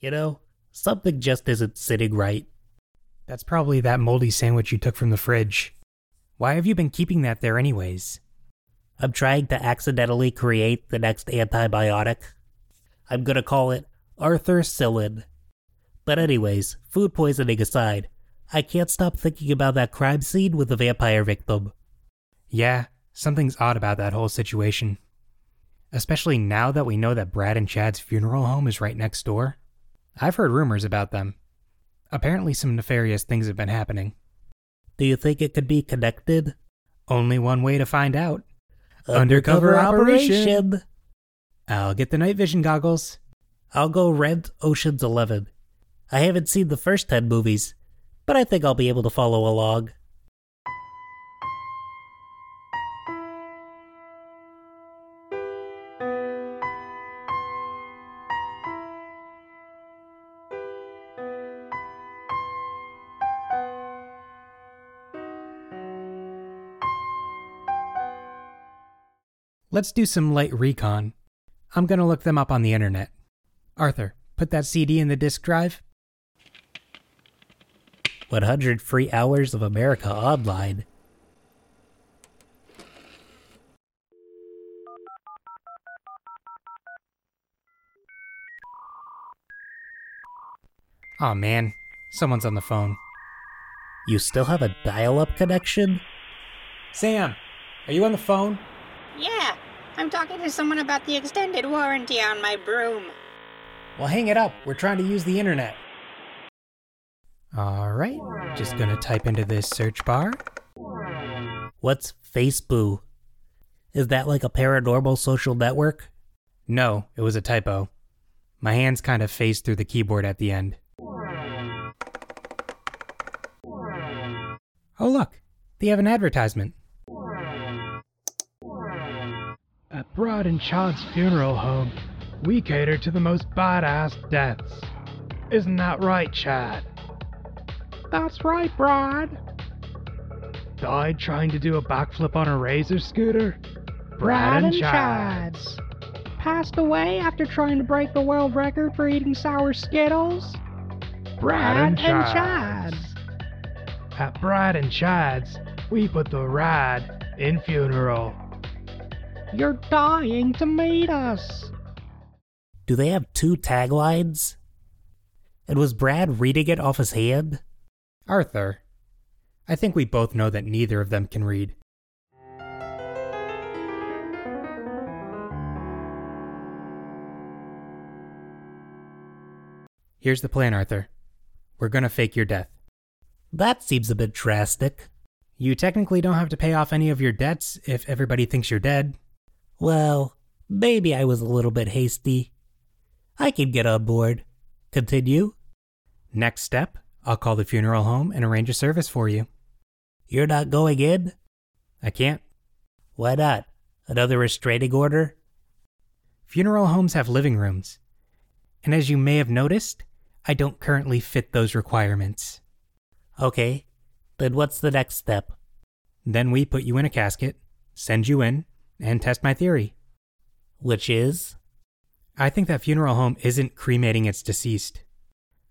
You know, something just isn't sitting right. That's probably that moldy sandwich you took from the fridge. Why have you been keeping that there, anyways? I'm trying to accidentally create the next antibiotic. I'm gonna call it Arthurcillin. But, anyways, food poisoning aside, I can't stop thinking about that crime scene with the vampire victim. Yeah, something's odd about that whole situation. Especially now that we know that Brad and Chad's funeral home is right next door. I've heard rumors about them. Apparently, some nefarious things have been happening. Do you think it could be connected? Only one way to find out. Undercover operation. I'll get the night vision goggles. I'll go rent Ocean's Eleven. I haven't seen the first 10 movies, but I think I'll be able to follow along. Let's do some light recon. I'm gonna look them up on the internet. Arthur, put that CD in the disk drive. 100 free hours of America Online. Aw oh, man, someone's on the phone. You still have a dial up connection? Sam, are you on the phone? Yeah, I'm talking to someone about the extended warranty on my broom. Well, hang it up. We're trying to use the internet. Alright, just gonna type into this search bar. What's Facebook? Is that like a paranormal social network? No, it was a typo. My hands kind of phased through the keyboard at the end. Oh, look, they have an advertisement. At Brad and Chad's funeral home, we cater to the most badass deaths. Isn't that right, Chad? That's right, Brad. Died trying to do a backflip on a razor scooter? Brad, and Chad's. Passed away after trying to break the world record for eating sour Skittles? Brad, and Chad's. Chad's. At Brad and Chad's, we put the rad in funeral. You're dying to meet us. Do they have two taglines? And was Brad reading it off his hand? Arthur, I think we both know that neither of them can read. Here's the plan, Arthur. We're gonna fake your death. That seems a bit drastic. You technically don't have to pay off any of your debts if everybody thinks you're dead. Well, maybe I was a little bit hasty. I can get on board. Continue. Next step, I'll call the funeral home and arrange a service for you. You're not going in? I can't. Why not? Another restraining order? Funeral homes have living rooms. And as you may have noticed, I don't currently fit those requirements. Okay, then what's the next step? Then we put you in a casket, send you in, and test my theory. Which is? I think that funeral home isn't cremating its deceased.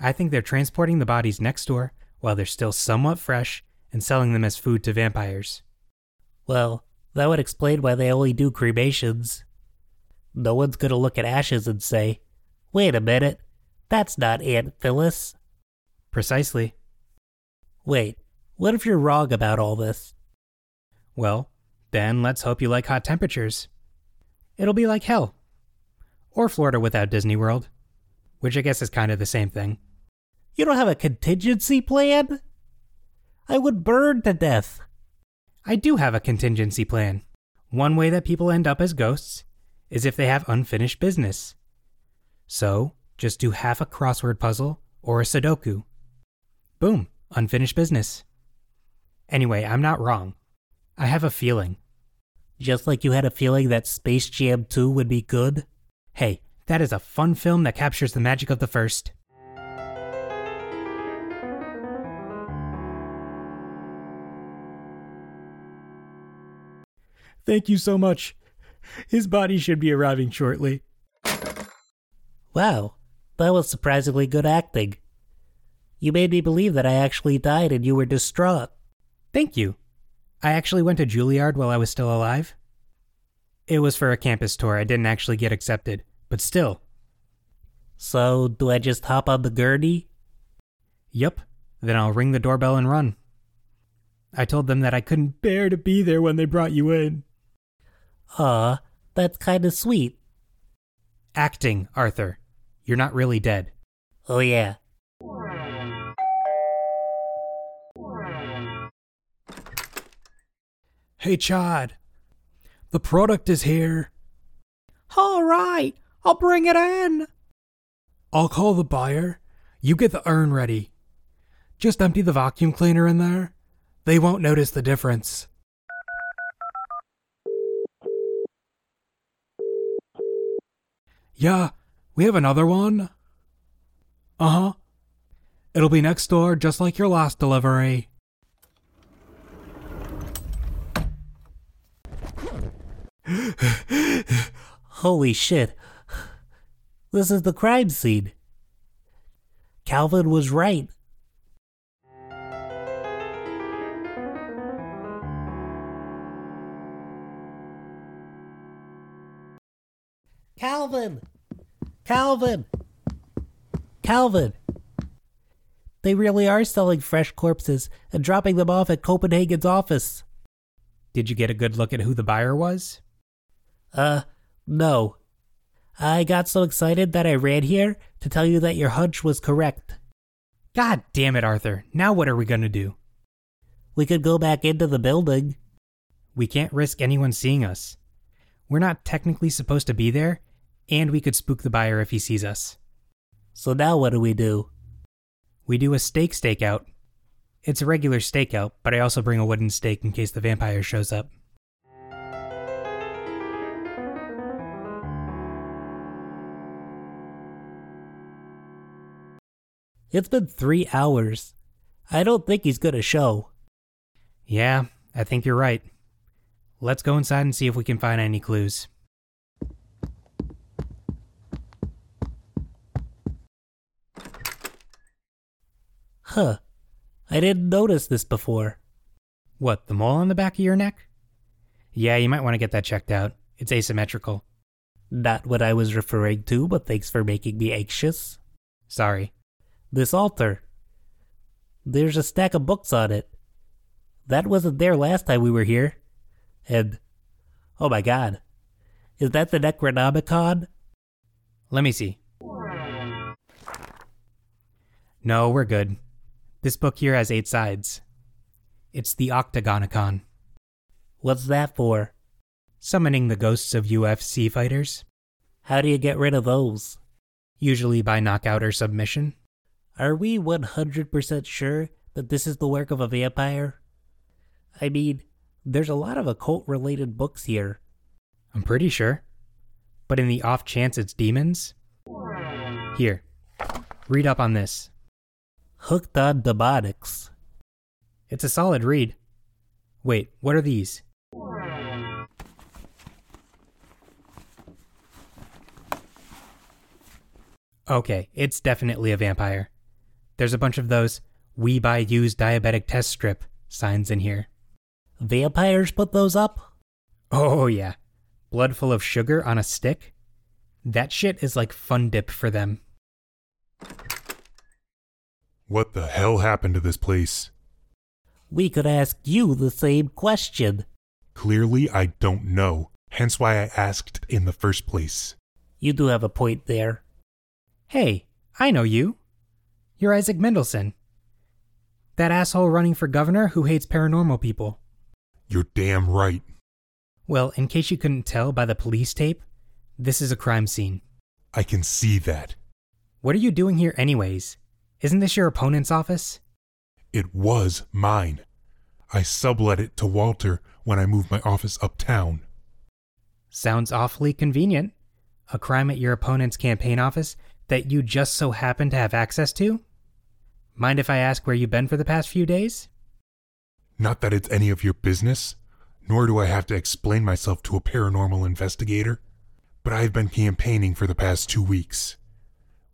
I think they're transporting the bodies next door while they're still somewhat fresh and selling them as food to vampires. Well, that would explain why they only do cremations. No one's gonna look at ashes and say, wait a minute, that's not Aunt Phyllis. Precisely. Wait, what if you're wrong about all this? Well, then let's hope you like hot temperatures. It'll be like hell. Or Florida without Disney World, which I guess is kind of the same thing. You don't have a contingency plan? I would burn to death. I do have a contingency plan. One way that people end up as ghosts is if they have unfinished business. So, just do half a crossword puzzle or a Sudoku. Boom, unfinished business. Anyway, I'm not wrong. I have a feeling. Just like you had a feeling that Space Jam 2 would be good? Hey, that is a fun film that captures the magic of the first. Thank you so much. His body should be arriving shortly. Wow, That was surprisingly good acting. You made me believe that I actually died and you were distraught. Thank you. I actually went to Juilliard while I was still alive. It was for a campus tour. I didn't actually get accepted, but still. So, do I just hop on the gurney? Yup. Then I'll ring the doorbell and run. I told them that I couldn't bear to be there when they brought you in. Aw, that's kinda sweet. Acting, Arthur. You're not really dead. Oh yeah. Hey, Chad. The product is here. All right, I'll bring it in. I'll call the buyer. You get the urn ready. Just empty the vacuum cleaner in there. They won't notice the difference. Yeah, we have another one. Uh huh. It'll be next door, just like your last delivery. Holy shit. This is the crime scene. Calvin was right. Calvin! Calvin! Calvin! They really are selling fresh corpses and dropping them off at Copenhagen's office. Did you get a good look at who the buyer was? Uh, no. I got so excited that I ran here to tell you that your hunch was correct. God damn it, Arthur. Now what are we gonna do? We could go back into the building. We can't risk anyone seeing us. We're not technically supposed to be there, and we could spook the buyer if he sees us. So now what do we do? We do a steak stakeout. It's a regular stakeout, but I also bring a wooden stake in case the vampire shows up. It's been three hours. I don't think he's gonna show. Yeah, I think you're right. Let's go inside and see if we can find any clues. Huh. I didn't notice this before. What, the mole on the back of your neck? Yeah, you might want to get that checked out. It's asymmetrical. Not what I was referring to, but thanks for making me anxious. Sorry. This altar. There's a stack of books on it. That wasn't there last time we were here. And, oh my god. Is that the Necronomicon? Let me see. No, we're good. This book here has eight sides. It's the Octagonicon, What's that for? summoning the ghosts of UFC fighters, How do you get rid of those? usually by knockout or submission. Are we 100% sure that this is the work of a vampire? I mean, there's a lot of occult related books here. I'm pretty sure. But in the off chance it's demons? Here, read up on this. Hooked on demonics. It's a solid read. Wait, what are these? Okay, it's definitely a vampire. There's a bunch of those we buy used diabetic test strip signs in here. Vampires put those up? Oh, yeah. Blood full of sugar on a stick? That shit is like fun dip for them. What the hell happened to this place? We could ask you the same question. Clearly, I don't know, hence why I asked in the first place. You do have a point there. Hey, I know you. You're Isaac Mendelson. That asshole running for governor who hates paranormal people. You're damn right. Well, in case you couldn't tell by the police tape, this is a crime scene. I can see that. What are you doing here, anyways? Isn't this your opponent's office? It was mine. I sublet it to Walter when I moved my office uptown. Sounds awfully convenient. A crime at your opponent's campaign office that you just so happen to have access to? Mind if I ask where you've been for the past few days? Not that it's any of your business, nor do I have to explain myself to a paranormal investigator, but I've been campaigning for the past two weeks.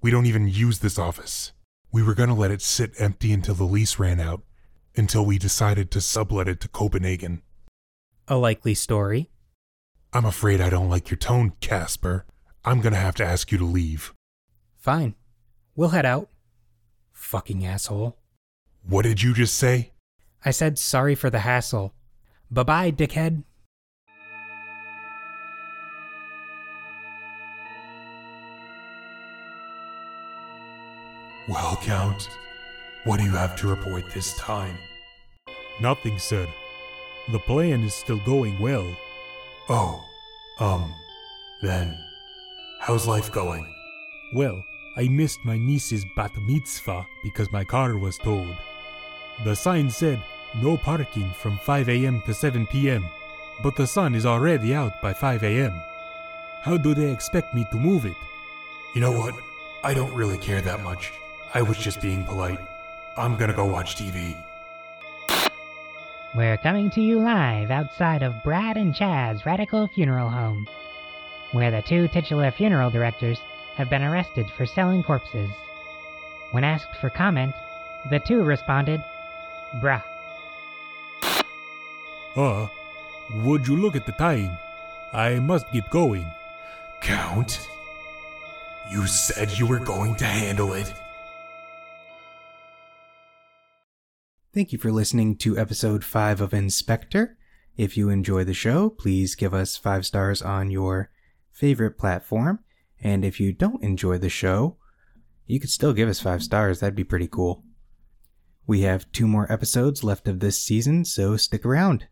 We don't even use this office. We were gonna let it sit empty until the lease ran out, until we decided to sublet it to Copenhagen. A likely story. I'm afraid I don't like your tone, Casper. I'm gonna have to ask you to leave. Fine. We'll head out. Fucking asshole. What did you just say? I said sorry for the hassle. Bye bye, dickhead. Well, Count, what do you have to report this time? Nothing, sir. The plan is still going well. Oh, um, then, how's life going? Well, I missed my niece's bat mitzvah because my car was towed. The sign said no parking from 5 a.m. to 7 p.m., but the sun is already out by 5 a.m. How do they expect me to move it? You know what? I don't really care that much. I was just being polite. I'm gonna go watch TV. We're coming to you live outside of Brad and Chad's Radical Funeral Home, where the two titular funeral directors have been arrested for selling corpses. When asked for comment, the two responded, Bruh. Uh, would you look at the time? I must get going. Count? You said you were going to handle it. Thank you for listening to episode 5 of Inspector. If you enjoy the show, please give us 5 stars on your favorite platform. And if you don't enjoy the show, you could still give us 5 stars. That'd be pretty cool. We have two more episodes left of this season, so stick around.